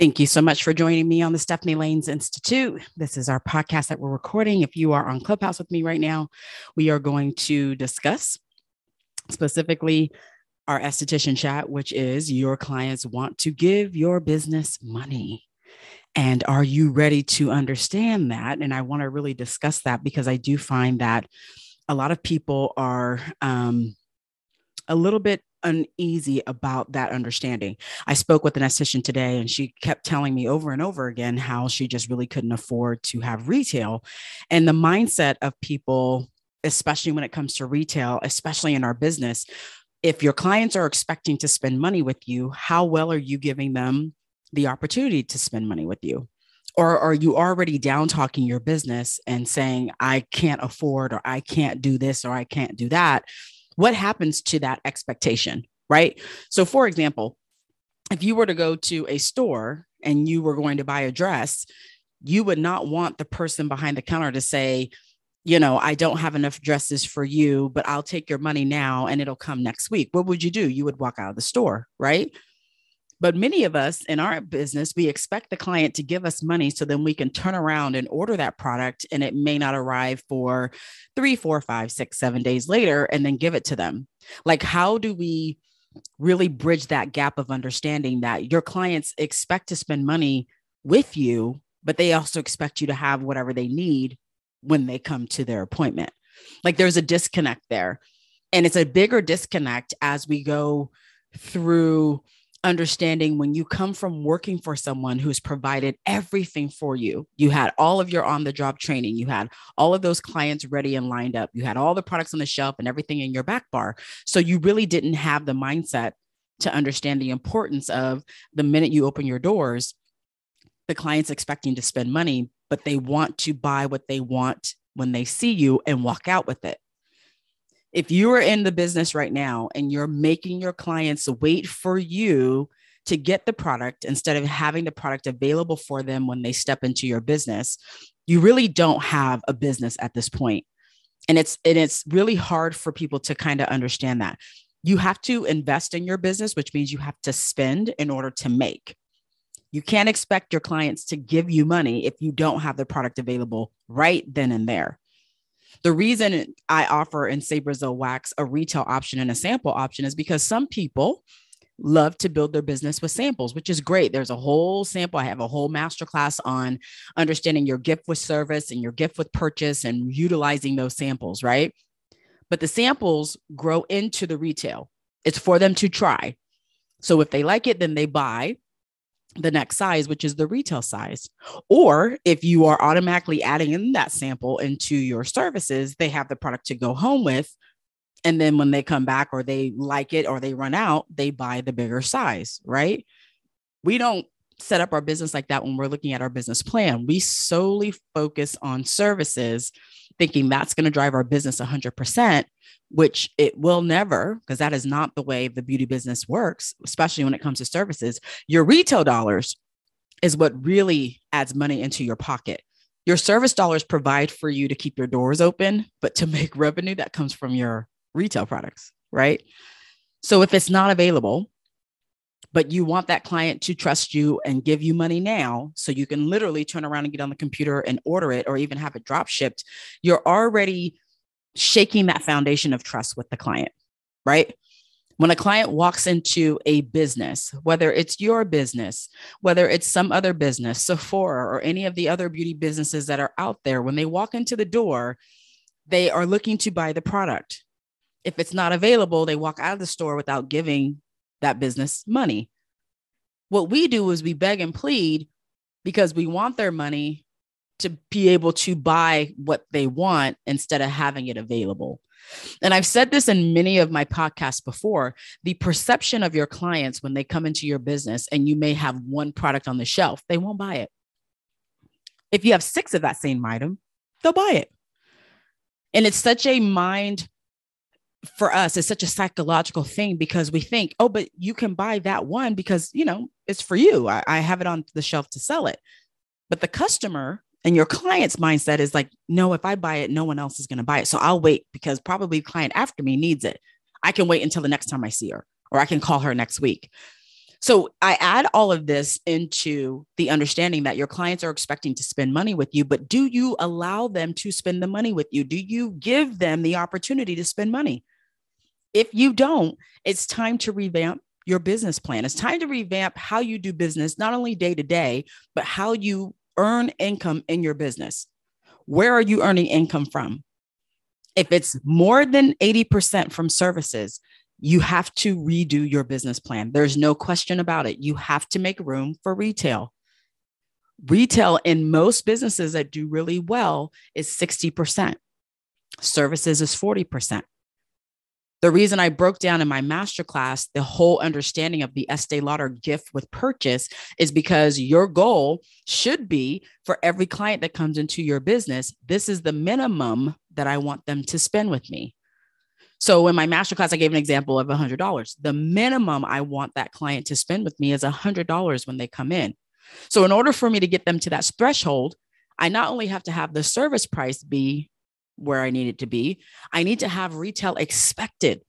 Thank you so much for joining me on the Stephanie Laynes Institute. This is our podcast that we're recording. If you are on Clubhouse with me right now, we are going to discuss specifically our esthetician chat, which is your clients want to give your business money. And are you ready to understand that? And I want to really discuss that because I do find that a lot of people are um, a little bit uneasy about that understanding. I spoke with an esthetician today and she kept telling me over and over again how she just really couldn't afford to have retail. And the mindset of people, especially when it comes to retail, especially in our business, if your clients are expecting to spend money with you, how well are you giving them the opportunity to spend money with you? Or are you already down talking your business and saying, I can't afford, or I can't do this, or I can't do that? What happens to that expectation, right? So, for example, if you were to go to a store and you were going to buy a dress, you would not want the person behind the counter to say, you know, I don't have enough dresses for you, but I'll take your money now and it'll come next week. What would you do? You would walk out of the store, right? But many of us in our business, we expect the client to give us money so then we can turn around and order that product and it may not arrive for three, four, five, six, seven days later and then give it to them. Like, how do we really bridge that gap of understanding that your clients expect to spend money with you, but they also expect you to have whatever they need when they come to their appointment? Like, there's a disconnect there. And it's a bigger disconnect as we go through understanding when you come from working for someone who's provided everything for you. You had all of your on the job training, you had all of those clients ready and lined up, you had all the products on the shelf and everything in your back bar. So you really didn't have the mindset to understand the importance of the minute you open your doors, the client's expecting to spend money, but they want to buy what they want when they see you and walk out with it if you are in the business right now and you're making your clients wait for you to get the product instead of having the product available for them when they step into your business, you really don't have a business at this point. And it's and it's really hard for people to kind of understand that. You have to invest in your business, which means you have to spend in order to make. You can't expect your clients to give you money if you don't have the product available right then and there. The reason I offer in Say Brazil Wax a retail option and a sample option is because some people love to build their business with samples, which is great. There's a whole sample. I have a whole masterclass on understanding your gift with service and your gift with purchase and utilizing those samples, right? But the samples grow into the retail. It's for them to try. So if they like it, then they buy the next size, which is the retail size. Or if you are automatically adding in that sample into your services, they have the product to go home with. And then when they come back or they like it or they run out, they buy the bigger size, right? We don't set up our business like that when we're looking at our business plan. We solely focus on services, thinking that's going to drive our business 100% which it will never, because that is not the way the beauty business works, especially when it comes to services. Your retail dollars is what really adds money into your pocket. Your service dollars provide for you to keep your doors open, but to make revenue that comes from your retail products, right? So if it's not available, but you want that client to trust you and give you money now so you can literally turn around and get on the computer and order it or even have it drop shipped, you're already shaking that foundation of trust with the client, right? When a client walks into a business, whether it's your business, whether it's some other business, Sephora, or any of the other beauty businesses that are out there, when they walk into the door, they are looking to buy the product. If it's not available, they walk out of the store without giving that business money. What we do is we beg and plead because we want their money to be able to buy what they want instead of having it available. And I've said this in many of my podcasts before the perception of your clients when they come into your business and you may have one product on the shelf, they won't buy it. If you have six of that same item, they'll buy it. And it's such a mind for us, it's such a psychological thing because we think, oh, but you can buy that one because, you know, it's for you. I, I have it on the shelf to sell it. But the customer and your client's mindset is like, no, if I buy it, no one else is going to buy it. So I'll wait because probably client after me needs it. I can wait until the next time I see her, or I can call her next week. So I add all of this into the understanding that your clients are expecting to spend money with you, but do you allow them to spend the money with you? Do you give them the opportunity to spend money? If you don't, it's time to revamp your business plan. It's time to revamp how you do business, not only day to day, but how you earn income in your business. Where are you earning income from? If it's more than 80% from services, you have to redo your business plan. There's no question about it. You have to make room for retail. Retail in most businesses that do really well is 60%, services is 40%. The reason I broke down in my masterclass the whole understanding of the Estee Lauder gift with purchase is because your goal should be for every client that comes into your business, this is the minimum that I want them to spend with me. So in my masterclass, I gave an example of $100. The minimum I want that client to spend with me is $100 when they come in. So in order for me to get them to that threshold, I not only have to have the service price be where I need it to be, I need to have retail expected.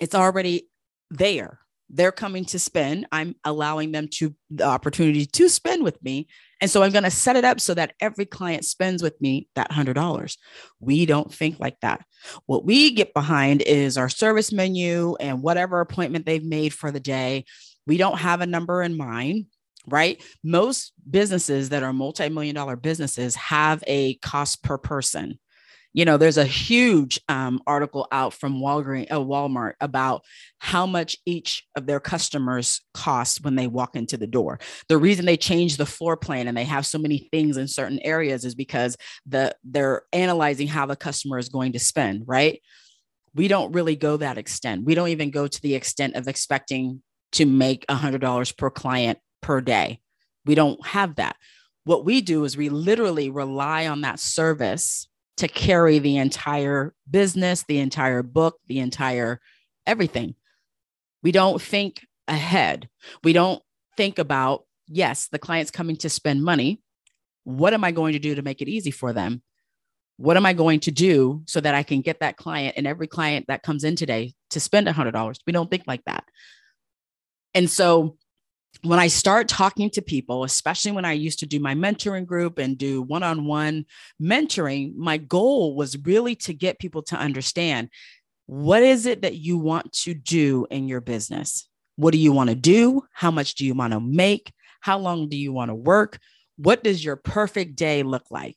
It's already there. They're coming to spend. I'm allowing them to the opportunity to spend with me. And so i'm going to set it up so that every client spends with me that $100 we don't think like that. What we get behind is our service menu and whatever appointment they've made for the day. We don't have a number in mind right? Most businesses that are multi-million dollar businesses have a cost per person you know, there's a huge um, article out from Walgreens, uh, Walmart about how much each of their customers cost when they walk into the door. The reason they change the floor plan and they have so many things in certain areas is because the they're analyzing how the customer is going to spend, right? We don't really go that extent. We don't even go to the extent of expecting to make $100 per client per day. We don't have that. What we do is we literally rely on that service to carry the entire business, the entire book, the entire everything. We don't think ahead. We don't think about, yes, the client's coming to spend money. What am I going to do to make it easy for them? What am I going to do so that I can get that client and every client that comes in today to spend $100? We don't think like that. And so when I start talking to people, especially when I used to do my mentoring group and do one on one mentoring, my goal was really to get people to understand what is it that you want to do in your business? What do you want to do? How much do you want to make? How long do you want to work? What does your perfect day look like?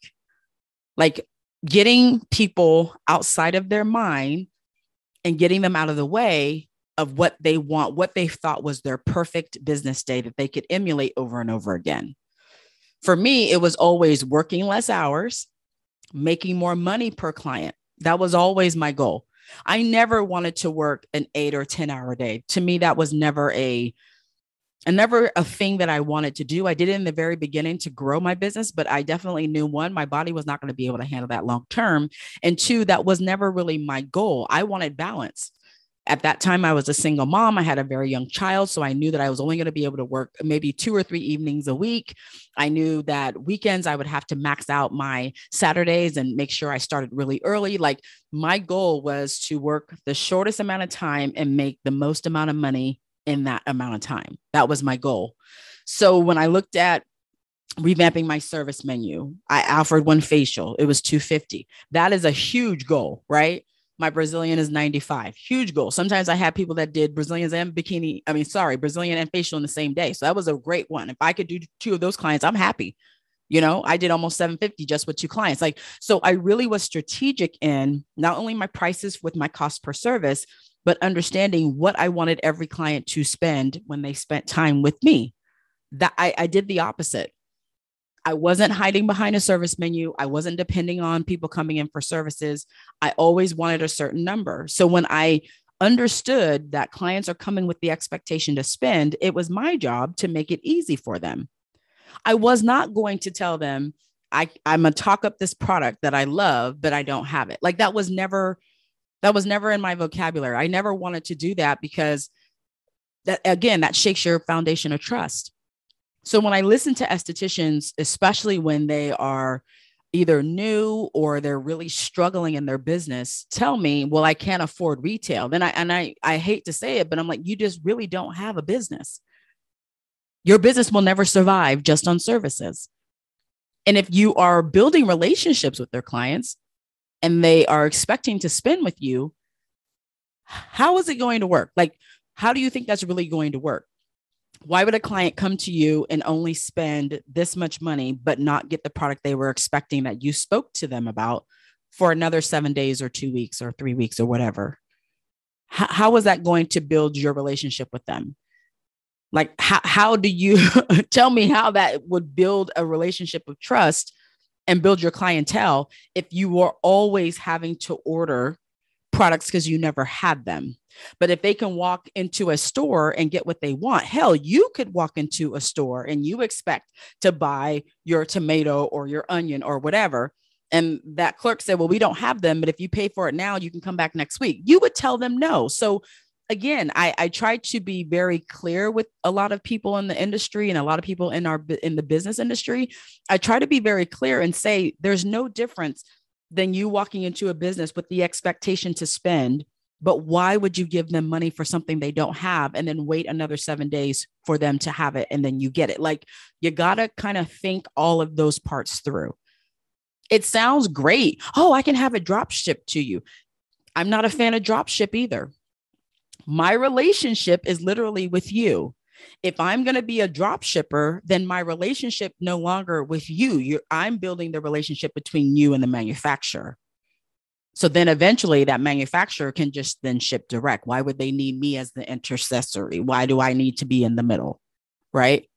Like getting people outside of their mind and getting them out of the way of what they want, what they thought was their perfect business day that they could emulate over and over again. For me, it was always working less hours, making more money per client. That was always my goal. I never wanted to work an eight or 10 hour day. To me, that was never a, and never a thing that I wanted to do. I did it in the very beginning to grow my business, but I definitely knew one, my body was not going to be able to handle that long term. And two, that was never really my goal. I wanted balance at that time i was a single mom. I had a very young child so i knew that i was only going to be able to work maybe two or three evenings a week. I knew that weekends i would have to max out my saturdays and make sure i started really early. Like my goal was to work the shortest amount of time and make the most amount of money in that amount of time. That was my goal. So when i looked at revamping my service menu i offered one facial. It was 250 that is a huge goal right my Brazilian is 95. Huge goal. Sometimes I have people that did Brazilians and bikini. I mean, sorry, Brazilian and facial in the same day. So that was a great one. If I could do two of those clients, I'm happy. You know, I did almost 750 just with two clients. Like, so I really was strategic in not only my prices with my cost per service, but understanding what I wanted every client to spend when they spent time with me. That I, I did the opposite. I wasn't hiding behind a service menu. I wasn't depending on people coming in for services. I always wanted a certain number. So when I understood that clients are coming with the expectation to spend, it was my job to make it easy for them. I was not going to tell them, I, I'm gonna talk up this product that I love, but I don't have it. Like that was never, that was never in my vocabulary. I never wanted to do that because that again, that shakes your foundation of trust. So when I listen to estheticians, especially when they are either new or they're really struggling in their business, tell me, well, I can't afford retail. Then I and I I hate to say it, but I'm like, you just really don't have a business. Your business will never survive just on services. And if you are building relationships with their clients and they are expecting to spend with you, how is it going to work? Like, how do you think that's really going to work? Why would a client come to you and only spend this much money, but not get the product they were expecting that you spoke to them about for another seven days or two weeks or three weeks or whatever? How, how is that going to build your relationship with them? Like, how, how do you tell me how that would build a relationship of trust and build your clientele if you were always having to order products because you never had them? But if they can walk into a store and get what they want, hell, you could walk into a store and you expect to buy your tomato or your onion or whatever. And that clerk said, Well, we don't have them, but if you pay for it now, you can come back next week. You would tell them no. So again, I, I try to be very clear with a lot of people in the industry and a lot of people in our in the business industry. I try to be very clear and say there's no difference than you walking into a business with the expectation to spend. But why would you give them money for something they don't have and then wait another seven days for them to have it and then you get it? Like you got to kind of think all of those parts through. It sounds great. Oh, I can have it drop shipped to you. I'm not a fan of drop ship either my relationship is literally with you. If I'm going to be a drop shipper, then my relationship no longer with you. You're, I'm building the relationship between you and the manufacturer. So then eventually that manufacturer can just then ship direct. Why would they need me as the intercessory? Why do I need to be in the middle? Right.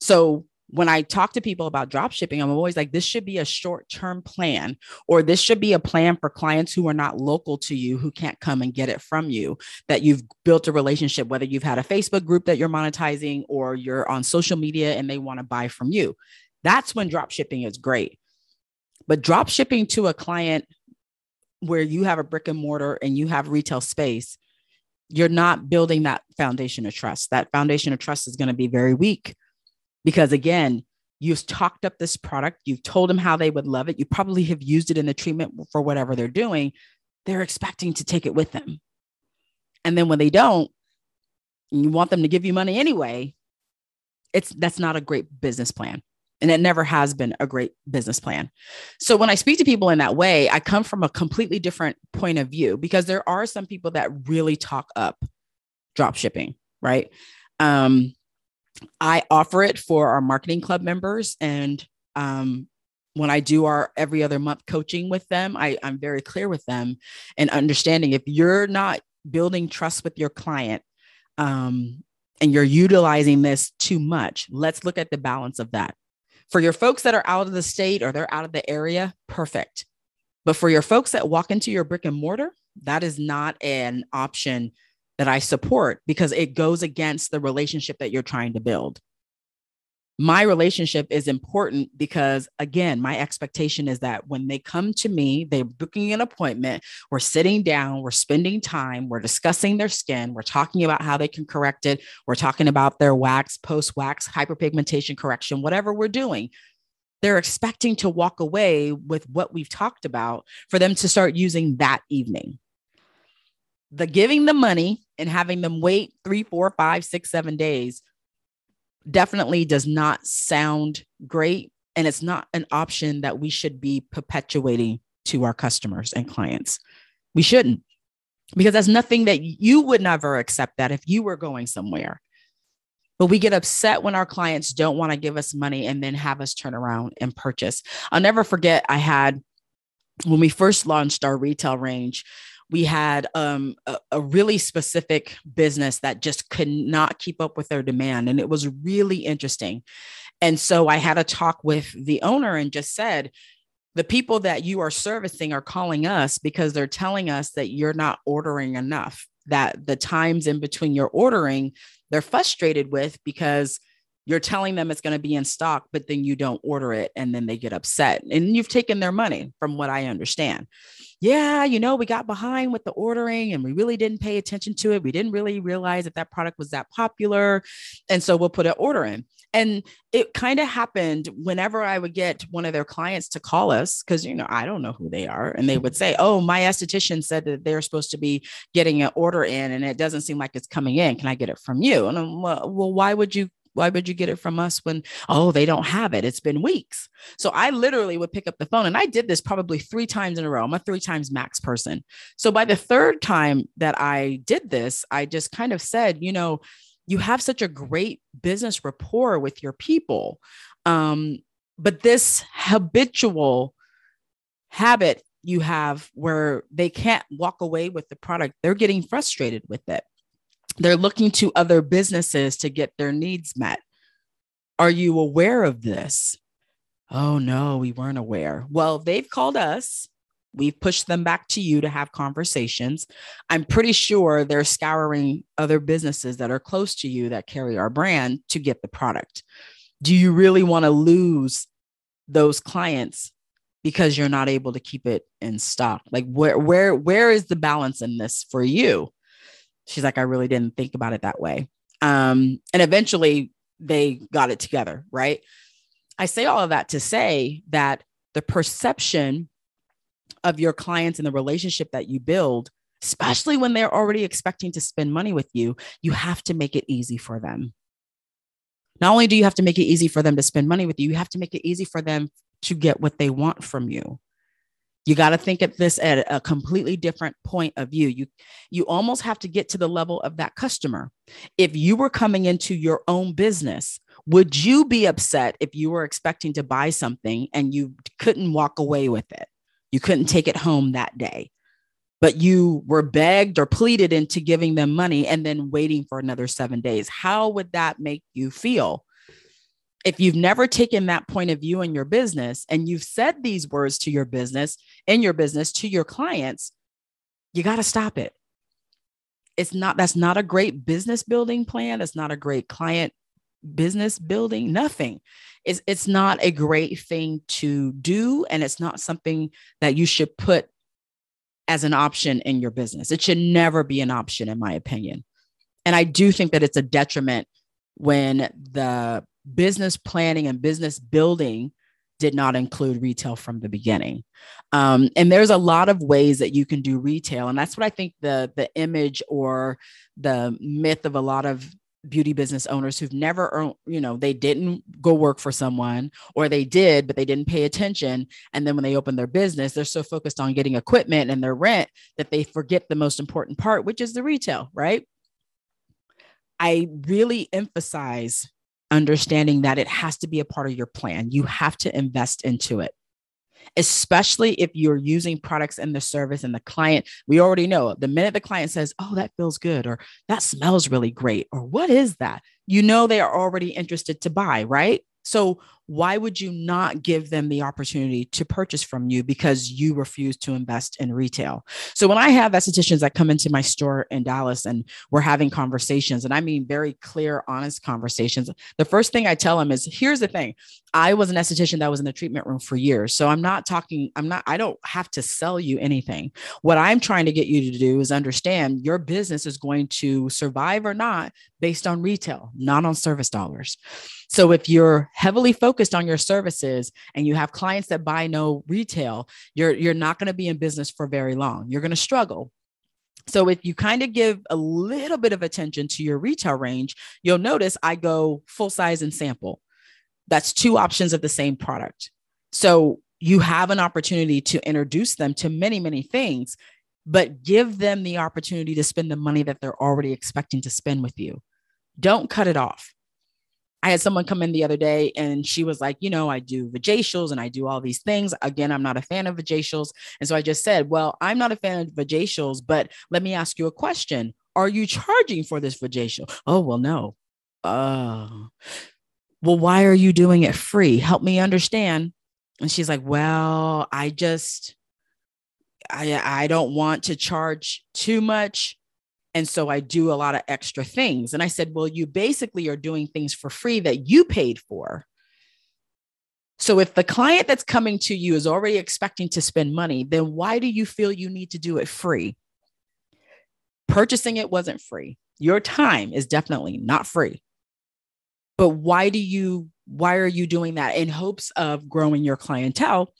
So when I talk to people about drop shipping, I'm always like, this should be a short term plan, or this should be a plan for clients who are not local to you, who can't come and get it from you, that you've built a relationship, whether you've had a Facebook group that you're monetizing or you're on social media and they want to buy from you. That's when drop shipping is great. But drop shipping to a client where you have a brick and mortar and you have retail space, you're not building that foundation of trust. That foundation of trust is going to be very weak because again, you've talked up this product, you've told them how they would love it, you probably have used it in the treatment for whatever they're doing. They're expecting to take it with them. And then when they don't, you want them to give you money anyway, it's that's not a great business plan. And it never has been a great business plan. So when I speak to people in that way, I come from a completely different point of view because there are some people that really talk up drop shipping, right? Um, I offer it for our marketing club members. And um, when I do our every other month coaching with them, I, I'm very clear with them and understanding if you're not building trust with your client um, and you're utilizing this too much, let's look at the balance of that. For your folks that are out of the state or they're out of the area, perfect. But for your folks that walk into your brick and mortar, that is not an option that I support because it goes against the relationship that you're trying to build. My relationship is important because, again, my expectation is that when they come to me, they're booking an appointment, we're sitting down, we're spending time, we're discussing their skin, we're talking about how they can correct it, we're talking about their wax, post wax, hyperpigmentation correction, whatever we're doing. They're expecting to walk away with what we've talked about for them to start using that evening the giving the money and having them wait three, four, five, six, seven days definitely does not sound great. And it's not an option that we should be perpetuating to our customers and clients. We shouldn't, because that's nothing that you would never accept that if you were going somewhere. But we get upset when our clients don't want to give us money and then have us turn around and purchase. I'll never forget, I had when we first launched our retail range, we had um, a, a, really specific business that just could not keep up with their demand. And it was really interesting. And so I had a talk with the owner and just said, the people that you are servicing are calling us because they're telling us that you're not ordering enough, that the times in between your ordering, they're frustrated with because you're telling them it's going to be in stock, but then you don't order it and then they get upset. And you've taken their money, from what I understand. Yeah, you know, we got behind with the ordering and we really didn't pay attention to it. We didn't really realize that that product was that popular. And so we'll put an order in. And it kind of happened whenever I would get one of their clients to call us, because, you know, I don't know who they are. And they would say, Oh, my esthetician said that they're supposed to be getting an order in and it doesn't seem like it's coming in. Can I get it from you? And I'm, well, well why would you why would you get it from us when oh they don't have it it's been weeks. So i literally would pick up the phone and i did this probably three times in a row i'm a three times max person. So by the third time that i did this i just kind of said you know you have such a great business rapport with your people um, but this habitual habit you have where they can't walk away with the product they're getting frustrated with it they're looking to other businesses to get their needs met. Are you aware of this? Oh, no, we weren't aware. Well, they've called us. We've pushed them back to you to have conversations. I'm pretty sure they're scouring other businesses that are close to you that carry our brand to get the product. Do you really want to lose those clients because you're not able to keep it in stock? Like where where where is the balance in this for you? She's like, I really didn't think about it that way. Um, and eventually they got it together, right? I say all of that to say that the perception of your clients and the relationship that you build, especially when they're already expecting to spend money with you, you have to make it easy for them. Not only do you have to make it easy for them to spend money with you, you have to make it easy for them to get what they want from you. You got to think at this at a completely different point of view. You you almost have to get to the level of that customer. If you were coming into your own business, would you be upset if you were expecting to buy something and you couldn't walk away with it? You couldn't take it home that day. But you were begged or pleaded into giving them money and then waiting for another 7 days. How would that make you feel? If you've never taken that point of view in your business and you've said these words to your business, in your business, to your clients, you got to stop it. It's not, that's not a great business building plan. It's not a great client business building, nothing. It's, it's not a great thing to do. And it's not something that you should put as an option in your business. It should never be an option, in my opinion. And I do think that it's a detriment when the business planning and business building did not include retail from the beginning. Um, and there's a lot of ways that you can do retail. And that's what I think the, the image or the myth of a lot of beauty business owners who've never you know, they didn't go work for someone or they did, but they didn't pay attention. And then when they open their business, they're so focused on getting equipment and their rent that they forget the most important part, which is the retail, right? I really emphasize understanding that it has to be a part of your plan. You have to invest into it, especially if you're using products in the service and the client. We already know the minute the client says, Oh, that feels good, or that smells really great, or what is that? You know, they are already interested to buy, right? So, why would you not give them the opportunity to purchase from you because you refuse to invest in retail? So, when I have estheticians that come into my store in Dallas and we're having conversations, and I mean very clear, honest conversations, the first thing I tell them is here's the thing I was an esthetician that was in the treatment room for years. So, I'm not talking, I'm not, I don't have to sell you anything. What I'm trying to get you to do is understand your business is going to survive or not based on retail, not on service dollars. So if you're heavily focused on your services and you have clients that buy no retail, you're you're not going to be in business for very long. You're going to struggle. So if you kind of give a little bit of attention to your retail range, you'll notice I go full size and sample. That's two options of the same product. So you have an opportunity to introduce them to many, many things, but give them the opportunity to spend the money that they're already expecting to spend with you. Don't cut it off. I had someone come in the other day and she was like, you know, I do vajacials and I do all these things. Again, I'm not a fan of vajacials. And so I just said, well, I'm not a fan of vajacials, but let me ask you a question. Are you charging for this vajacial? Oh, well, no. Uh, well, why are you doing it free? Help me understand. And she's like, well, I just, I, I don't want to charge too much and so I do a lot of extra things. And I said, Well, you basically are doing things for free that you paid for. So if the client that's coming to you is already expecting to spend money, then why do you feel you need to do it free? Purchasing it wasn't free. Your time is definitely not free. But why do you why are you doing that in hopes of growing your clientele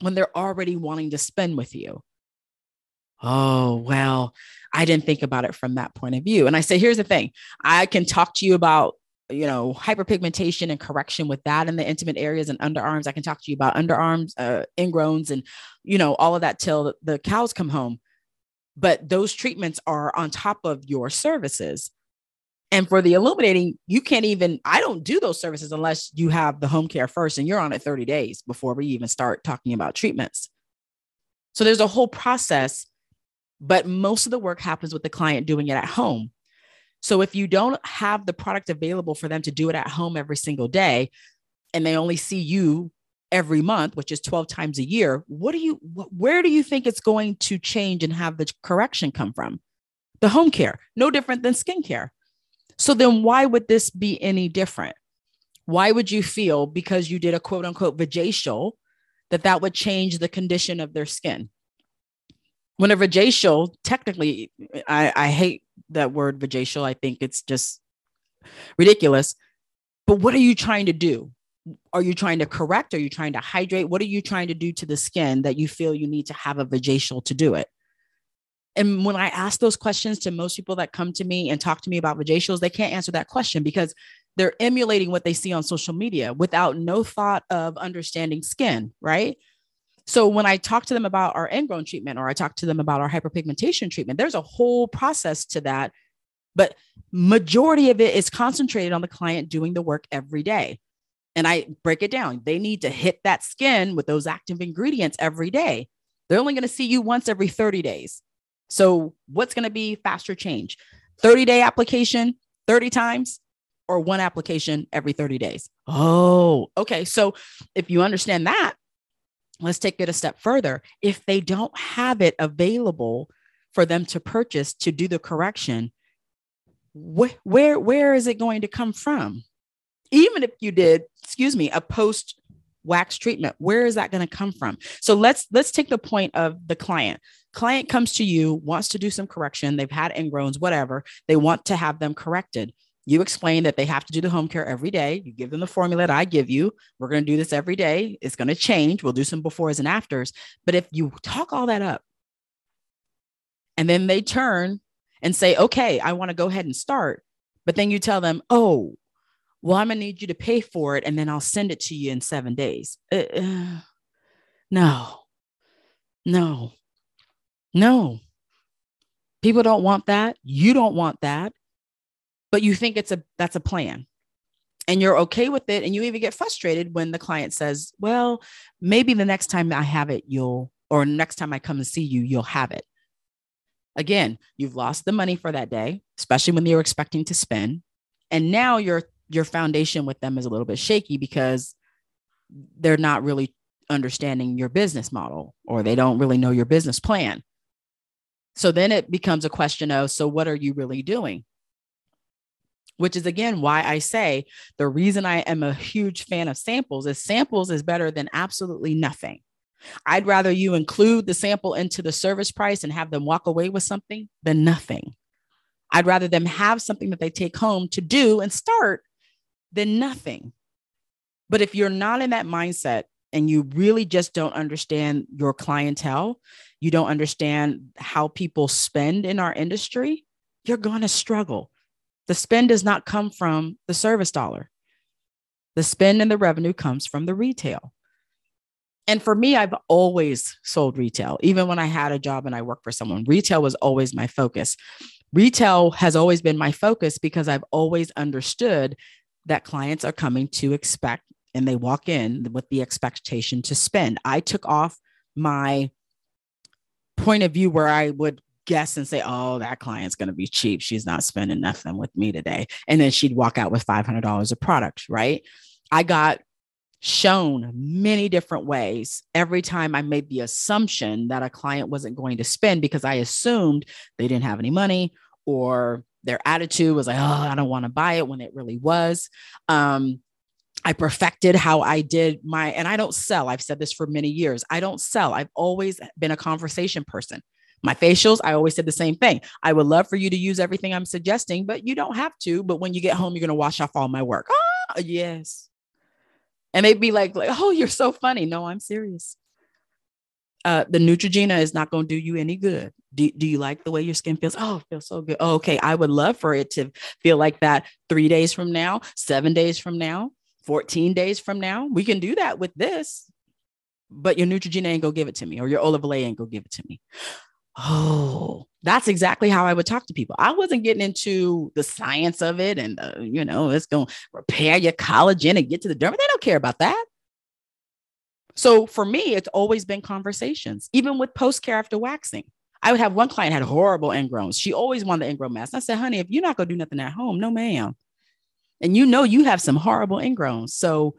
when they're already wanting to spend with you? Oh, well, I didn't think about it from that point of view. And I say, here's the thing I can talk to you about you know, hyperpigmentation and correction with that in the intimate areas and underarms. I can talk to you about underarms, uh, ingrowns, and, you know, all of that till the cows come home. But those treatments are on top of your services. And for the illuminating, you can't even, I don't do those services unless you have the home care first and you're on it 30 days before we even start talking about treatments. So there's a whole process, but most of the work happens with the client doing it at home. So if you don't have the product available for them to do it at home every single day, and they only see you every month, which is 12 times a year, what do you where do you think it's going to change and have the correction come from? The home care, no different than skincare. So then why would this be any different? Why would you feel because you did a quote unquote vajacial that that would change the condition of their skin? When a vajacial, technically, I, I hate that word vajacial. I think it's just ridiculous. But what are you trying to do? Are you trying to correct? Are you trying to hydrate? What are you trying to do to the skin that you feel you need to have a vajacial to do it? And when I ask those questions to most people that come to me and talk to me about vajacials, they can't answer that question because they're emulating what they see on social media without no thought of understanding skin, right? So when I talk to them about our ingrown treatment or I talk to them about our hyperpigmentation treatment, there's a whole process to that. But majority of it is concentrated on the client doing the work every day. And I break it down. They need to hit that skin with those active ingredients every day. They're only going to see you once every 30 days. So what's going to be faster change? 30 day application 30 times or one application every 30 days? Oh, okay. So if you understand that, let's take it a step further. If they don't have it available for them to purchase to do the correction, wh- where where is it going to come from? Even if you did, excuse me, a post wax treatment, where is that going to come from? So let's let's take the point of the client. Client comes to you, wants to do some correction. They've had ingrowns, whatever. They want to have them corrected. You explain that they have to do the home care every day. You give them the formula that I give you. We're going to do this every day. It's going to change. We'll do some befores and afters. But if you talk all that up and then they turn and say, okay, I want to go ahead and start. But then you tell them, oh, well, I'm going to need you to pay for it and then I'll send it to you in seven days. Uh, uh, no, no, no. People don't want that. You don't want that but you think it's a that's a plan and you're okay with it and you even get frustrated when the client says well maybe the next time i have it you'll or next time i come and see you you'll have it again you've lost the money for that day especially when you're expecting to spend and now your your foundation with them is a little bit shaky because they're not really understanding your business model or they don't really know your business plan so then it becomes a question of so what are you really doing which is again why I say the reason I am a huge fan of samples is samples is better than absolutely nothing. I'd rather you include the sample into the service price and have them walk away with something than nothing. I'd rather them have something that they take home to do and start than nothing. But if you're not in that mindset and you really just don't understand your clientele, you don't understand how people spend in our industry, you're going to struggle. The spend does not come from the service dollar. The spend and the revenue comes from the retail. And for me, I've always sold retail. Even when I had a job and I worked for someone, retail was always my focus. Retail has always been my focus because I've always understood that clients are coming to expect and they walk in with the expectation to spend. I took off my point of view where I would guess and say, oh, that client's going to be cheap. She's not spending nothing with me today. And then she'd walk out with $500 of product, right? I got shown many different ways every time I made the assumption that a client wasn't going to spend because I assumed they didn't have any money or their attitude was like, oh, I don't want to buy it when it really was. Um, I perfected how I did my, and I don't sell. I've said this for many years. I don't sell. I've always been a conversation person. My facials, I always said the same thing. I would love for you to use everything I'm suggesting, but you don't have to. But when you get home, you're going to wash off all my work. Ah, yes. And they'd be like, like, oh, you're so funny. No, I'm serious. Uh, the Neutrogena is not going to do you any good. Do, do you like the way your skin feels? Oh, it feels so good. Oh, okay. I would love for it to feel like that three days from now, seven days from now, 14 days from now. We can do that with this, but your Neutrogena ain't go give it to me or your Olivale ain't go give it to me. Oh, that's exactly how I would talk to people. I wasn't getting into the science of it and, uh, you know, it's going to repair your collagen and get to the derm. They don't care about that. So for me, it's always been conversations, even with post care after waxing. I would have one client had horrible ingrowns. She always wanted the ingrown mask. I said, honey, if you're not going to do nothing at home, no, ma'am. And you know, you have some horrible ingrowns. So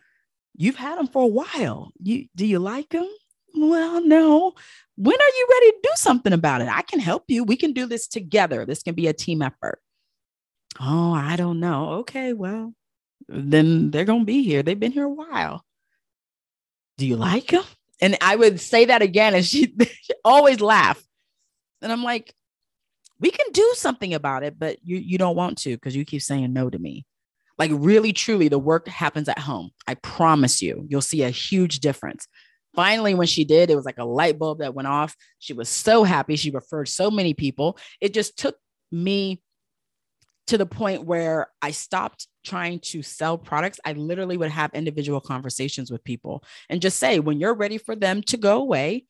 you've had them for a while. You do you like them? Well, no. When are you ready to do something about it? I can help you. We can do this together. This can be a team effort. Oh, I don't know. Okay, well, then they're going to be here. They've been here a while. Do you like them? And I would say that again, and she, she always laugh. And I'm like, we can do something about it, but you you don't want to because you keep saying no to me. Like really, truly, the work happens at home. I promise you, you'll see a huge difference. Finally, when she did, it was like a light bulb that went off. She was so happy. She referred so many people. It just took me to the point where I stopped trying to sell products. I literally would have individual conversations with people and just say, when you're ready for them to go away,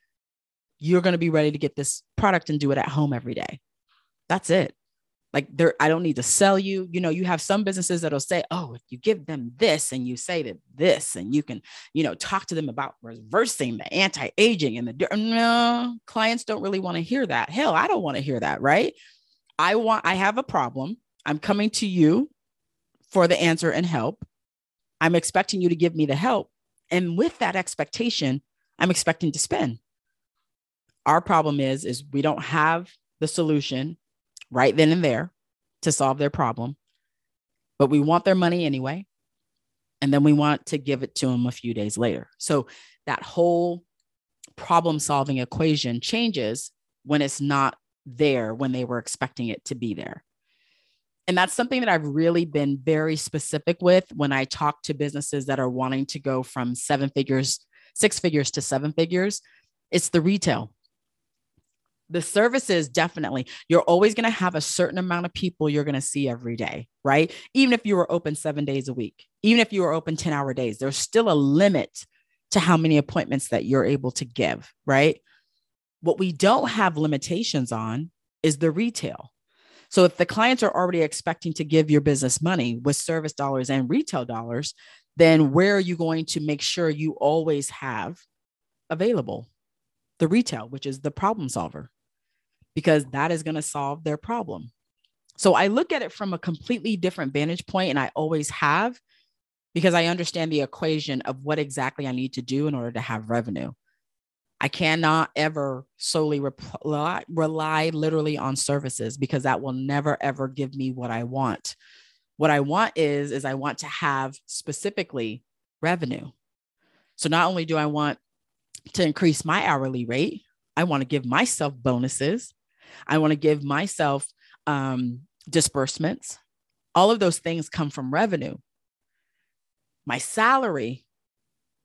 you're going to be ready to get this product and do it at home every day. That's it. Like there, I don't need to sell you. You know, you have some businesses that'll say, "Oh, if you give them this and you say that this, and you can, you know, talk to them about reversing the anti-aging and the no." Clients don't really want to hear that. Hell, I don't want to hear that. Right? I want. I have a problem. I'm coming to you for the answer and help. I'm expecting you to give me the help, and with that expectation, I'm expecting to spend. Our problem is, is we don't have the solution right then and there to solve their problem, but we want their money anyway. And then we want to give it to them a few days later. So that whole problem solving equation changes when it's not there when they were expecting it to be there. And that's something that I've really been very specific with when I talk to businesses that are wanting to go from seven figures, six figures to seven figures. It's the retail the services definitely. You're always going to have a certain amount of people you're going to see every day right? Even if you were open seven days a week even if you were open 10 hour days there's still a limit to how many appointments that you're able to give right? What we don't have limitations on is the retail. So if the clients are already expecting to give your business money with service dollars and retail dollars then where are you going to make sure you always have available? The retail which is the problem solver because that is going to solve their problem. So I look at it from a completely different vantage point, and I always have because I understand the equation of what exactly I need to do in order to have revenue. I cannot ever solely rely, rely literally on services because that will never ever give me what I want. What I want is is I want to have specifically revenue. So not only do I want to increase my hourly rate, I want to give myself bonuses. I want to give myself um, disbursements. All of those things come from revenue. My salary,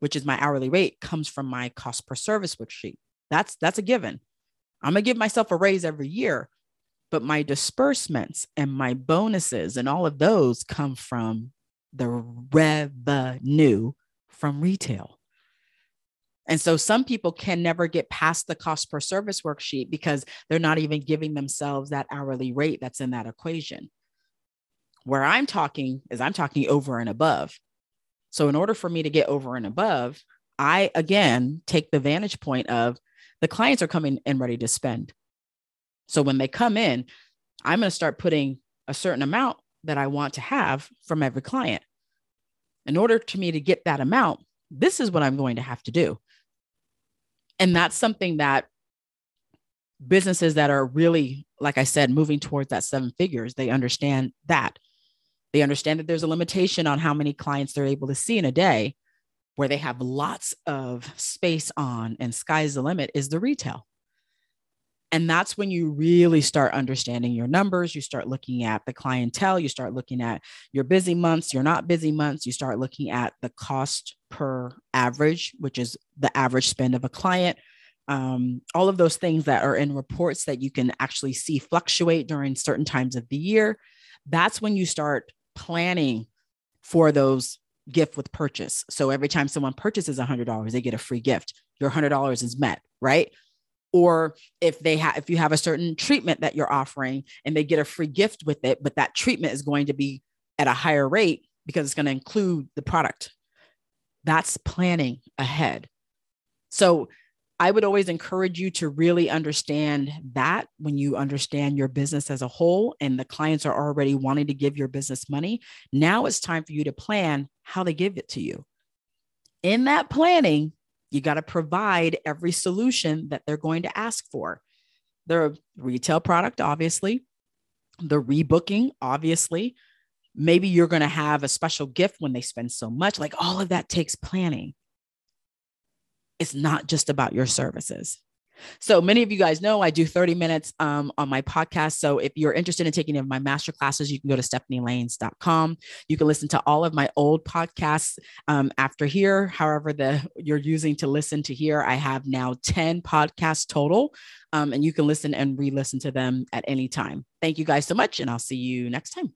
which is my hourly rate, comes from my cost per service worksheet. That's that's a given. I'm gonna give myself a raise every year, but my disbursements and my bonuses and all of those come from the revenue from retail. And so some people can never get past the cost per service worksheet because they're not even giving themselves that hourly rate that's in that equation. Where I'm talking is I'm talking over and above. So, in order for me to get over and above, I again take the vantage point of the clients are coming and ready to spend. So, when they come in, I'm going to start putting a certain amount that I want to have from every client. In order to me to get that amount, this is what I'm going to have to do. And that's something that businesses that are really, like I said, moving towards that seven figures, they understand that. They understand that there's a limitation on how many clients they're able to see in a day, where they have lots of space on and sky's the limit is the retail. And that's when you really start understanding your numbers. You start looking at the clientele. You start looking at your busy months, your not busy months. You start looking at the cost per average, which is the average spend of a client um, all of those things that are in reports that you can actually see fluctuate during certain times of the year. That's when you start planning for those gift with purchase. So every time someone purchases $100, they get a free gift. Your $100 is met, right? Or if they have if you have a certain treatment that you're offering and they get a free gift with it, but that treatment is going to be at a higher rate because it's going to include the product. That's planning ahead. So I would always encourage you to really understand that when you understand your business as a whole and the clients are already wanting to give your business money, now it's time for you to plan how they give it to you. In that planning, you got to provide every solution that they're going to ask for. The retail product, obviously, the rebooking, obviously. Maybe you're going to have a special gift when they spend so much. Like all of that takes planning it's not just about your services. So many of you guys know I do 30 minutes um, on my podcast. So if you're interested in taking any of my master classes, you can go to stephanielaynes.com. You can listen to all of my old podcasts um, after here. However, the you're using to listen to here, I have now 10 podcasts total. Um, and you can listen and re-listen to them at any time. Thank you guys so much, and I'll see you next time.